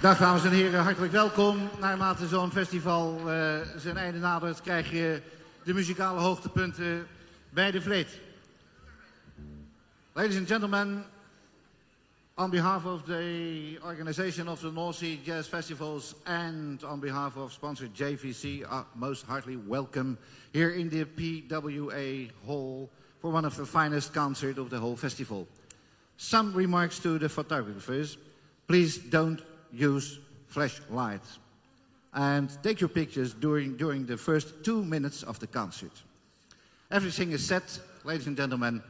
Dag dames en heren, hartelijk welkom. Naarmate zo'n festival uh, zijn einde nadert, krijg je de muzikale hoogtepunten bij de vleet. Ladies and gentlemen, on behalf of the organization of the North Sea Jazz Festivals and on behalf of sponsor JVC, uh, most heartily welcome here in the PWA Hall for one of the finest concerts of the whole festival. Some remarks to the photographers. Please don't use flashlights and take your pictures during, during the first two minutes of the concert. Everything is set, ladies and gentlemen,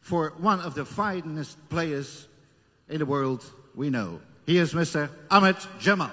for one of the finest players in the world we know. Here's Mr. Ahmad Jamal.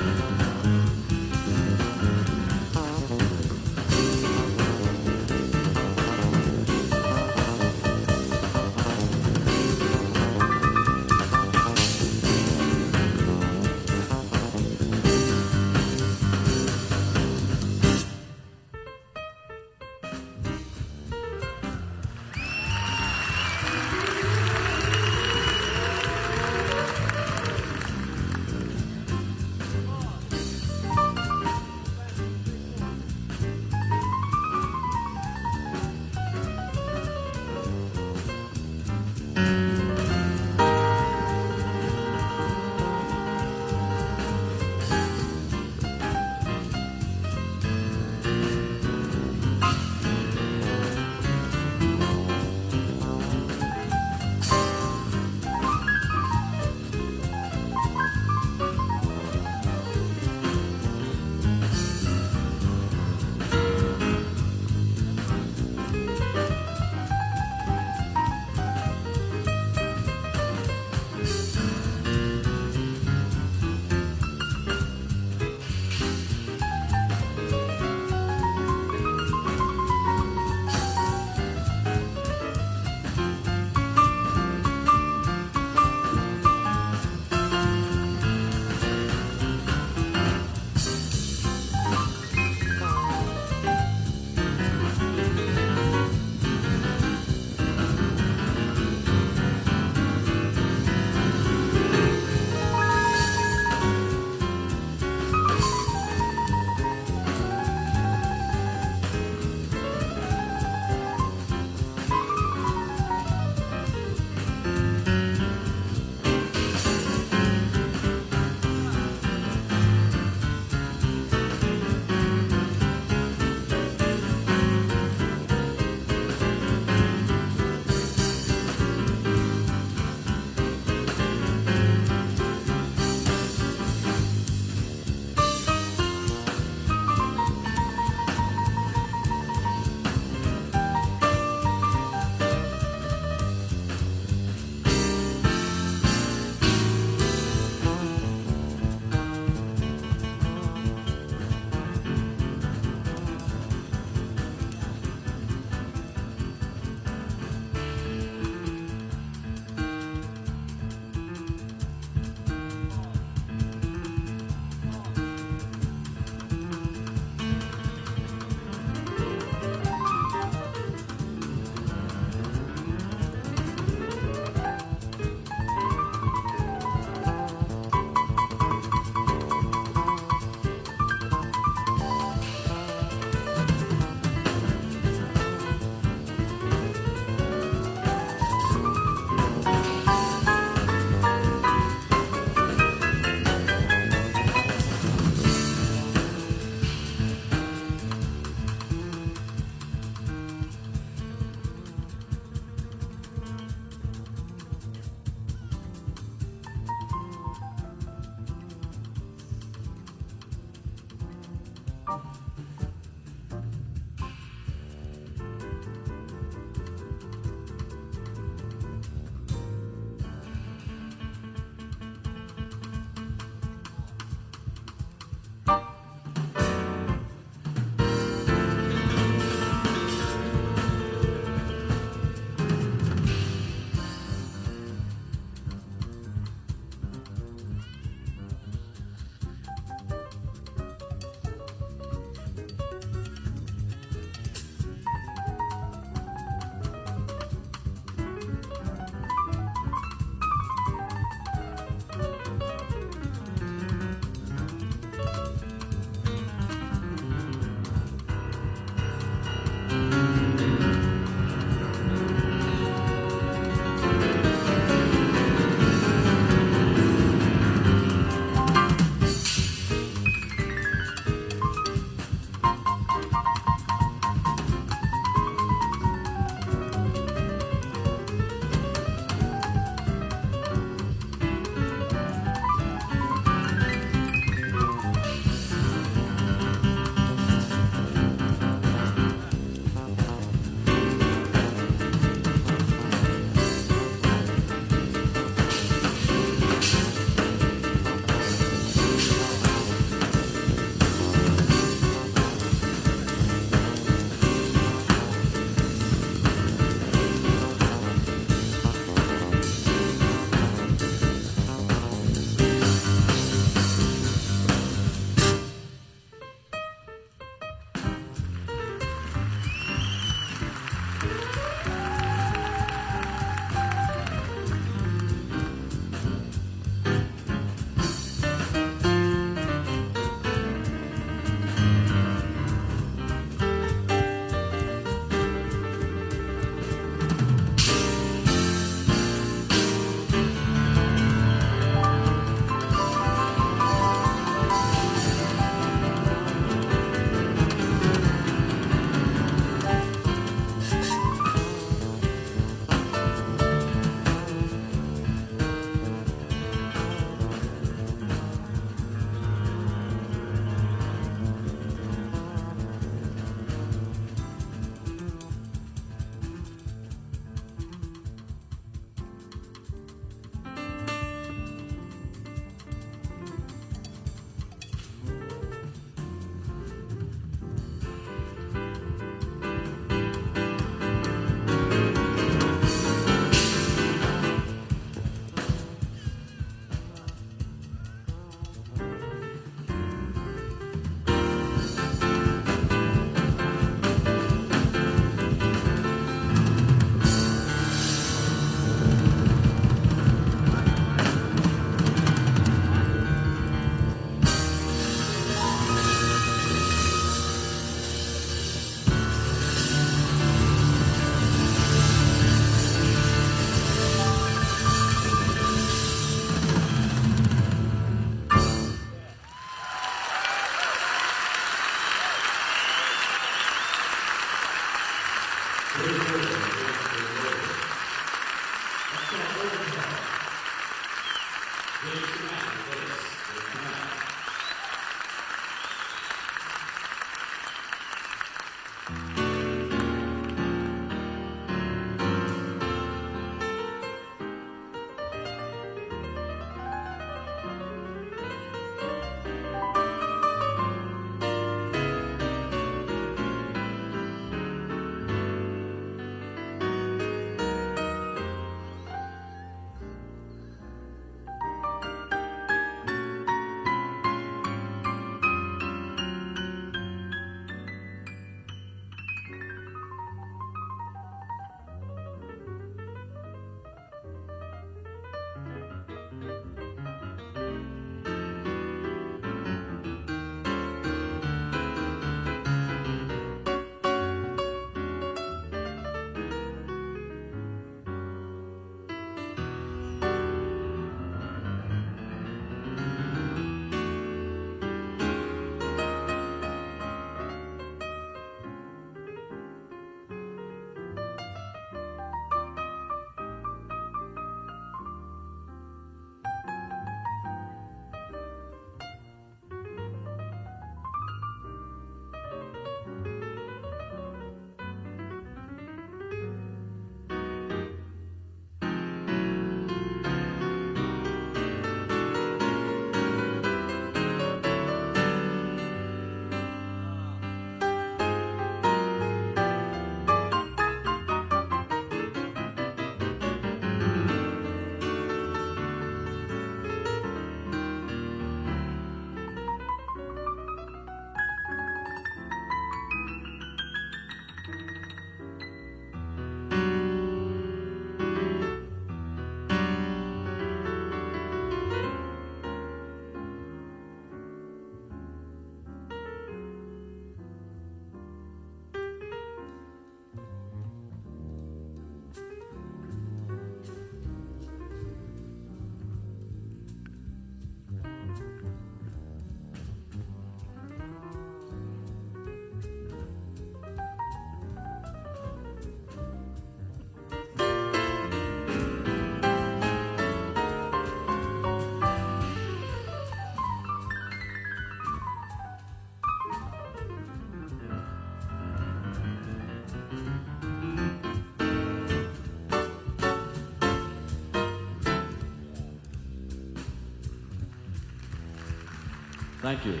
Thank you.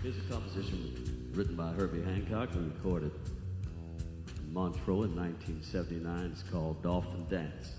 Here's a composition written by Herbie Hancock and recorded in Montreux in 1979. It's called Dolphin Dance.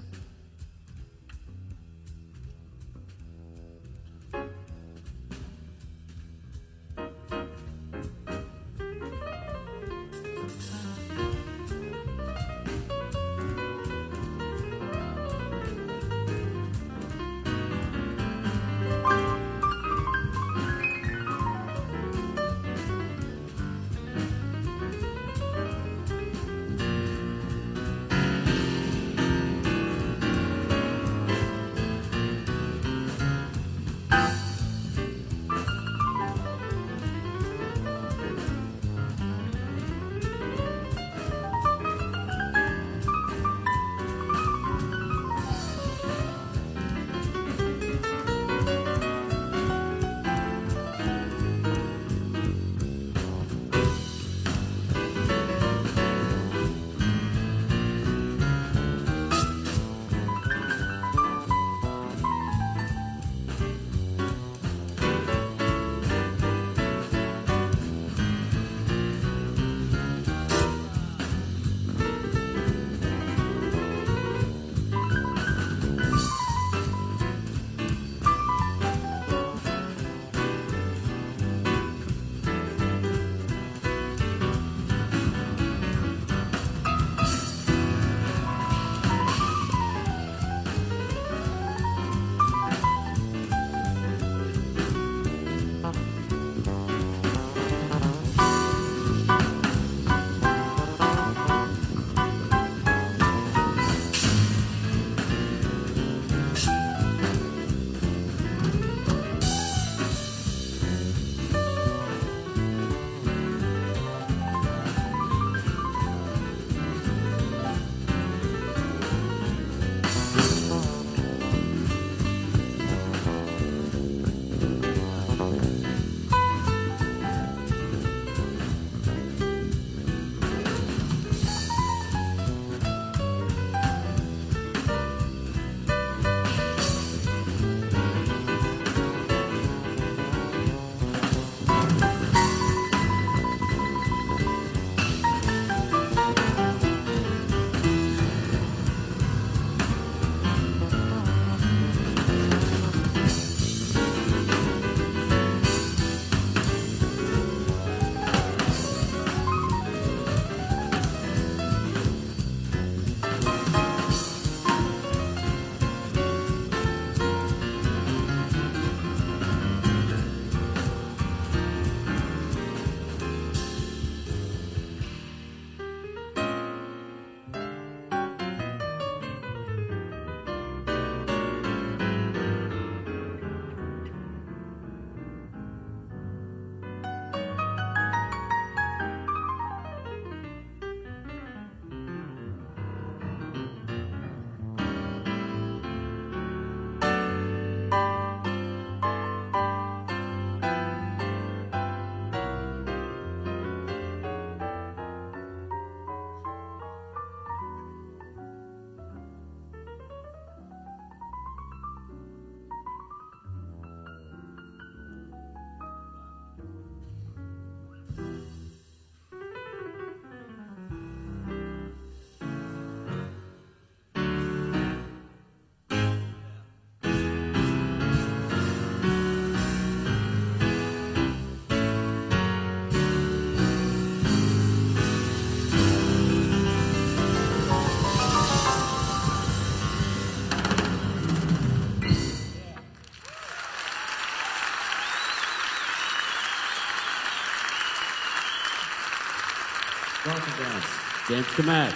dance. James Cammack.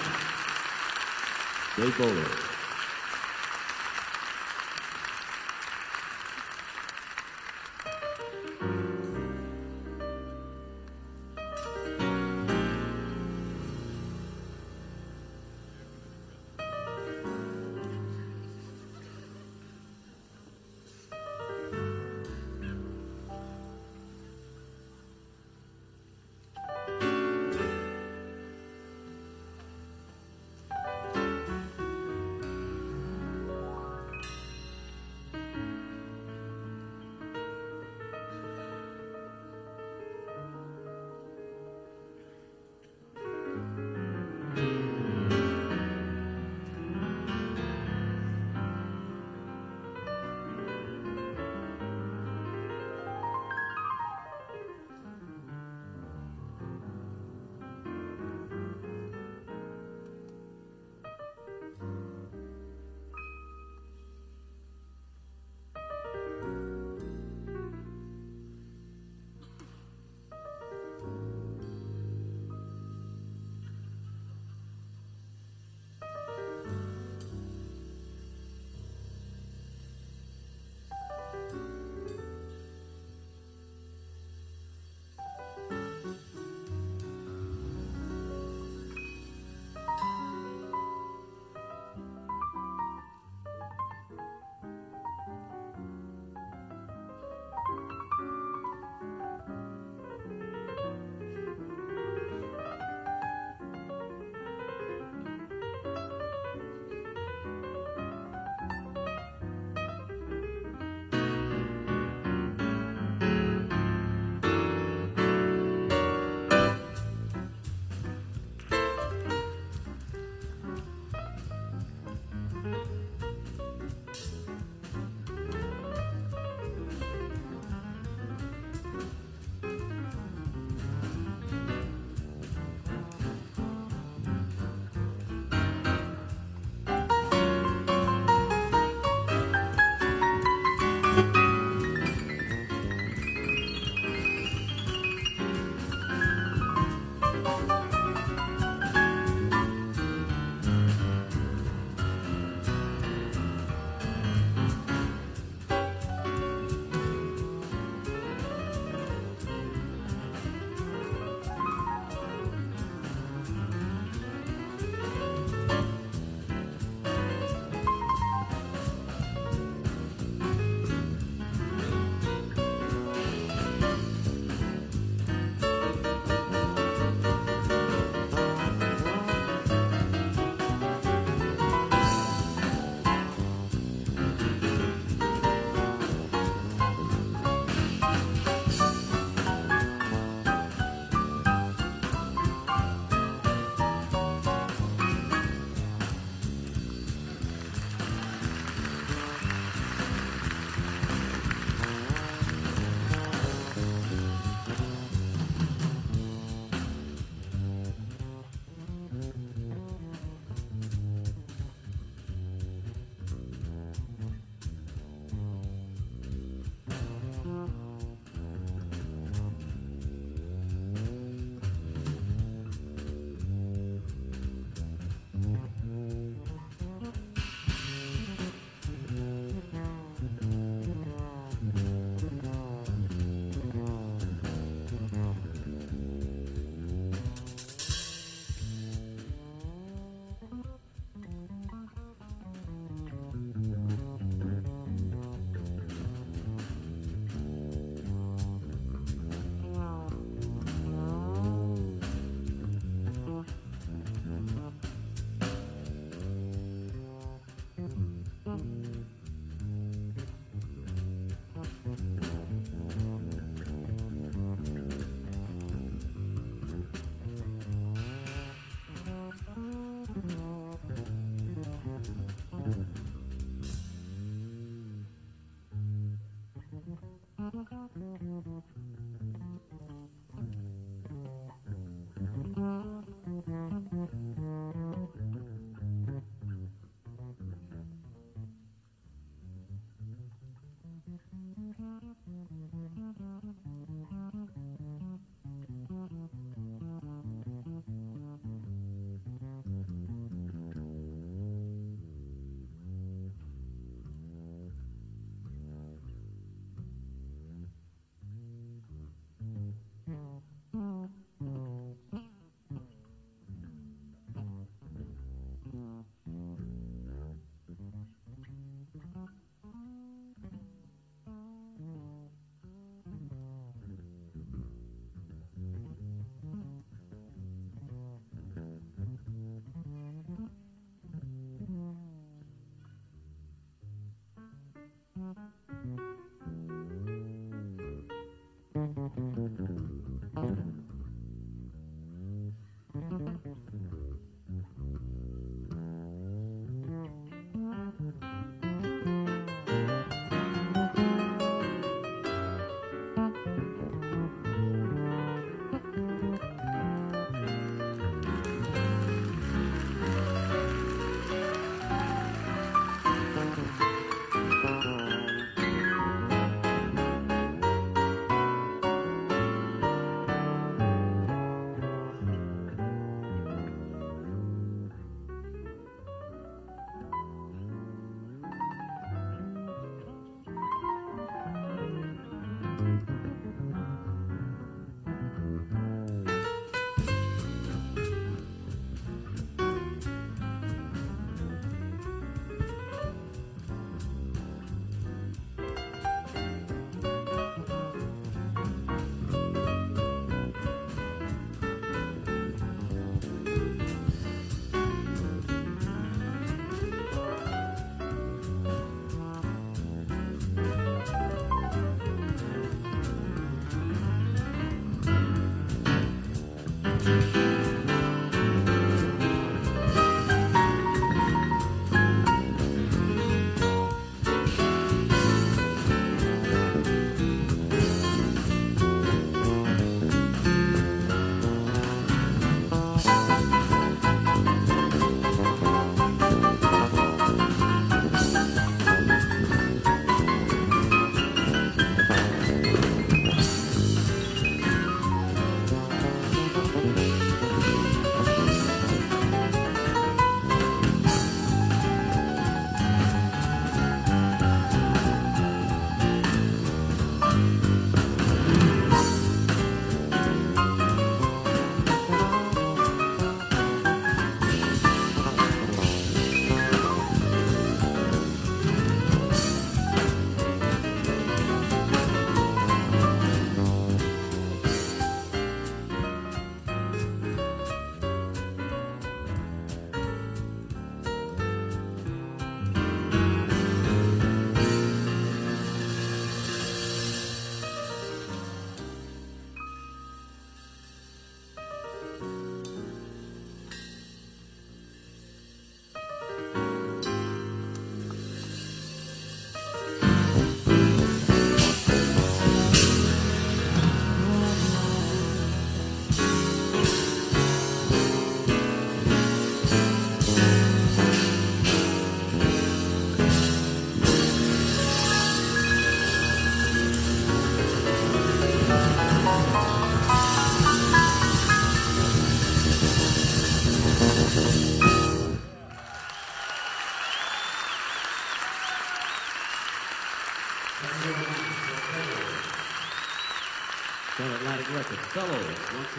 Dave Bowler.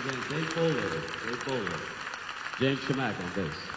Once Dave Bowler, Dave Bowler. James Cammack on bass.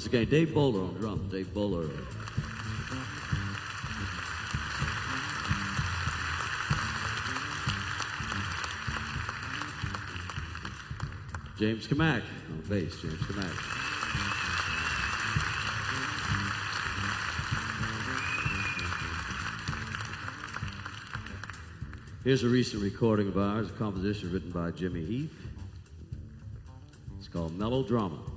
Once again, Dave Bowler on drums. Dave Bowler. James Cammack on bass. James Cammack. Here's a recent recording of ours, a composition written by Jimmy Heath. It's called Melodrama.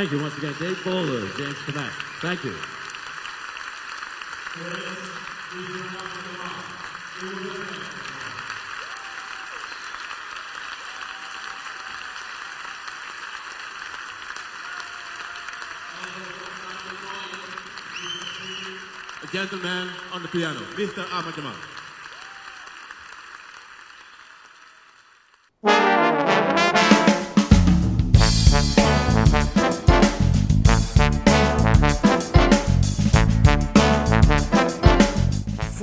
Thank you once again, Dave Bowler, James Cammack. Thank you. A gentleman on the piano, Mr. Ahmad Jamal.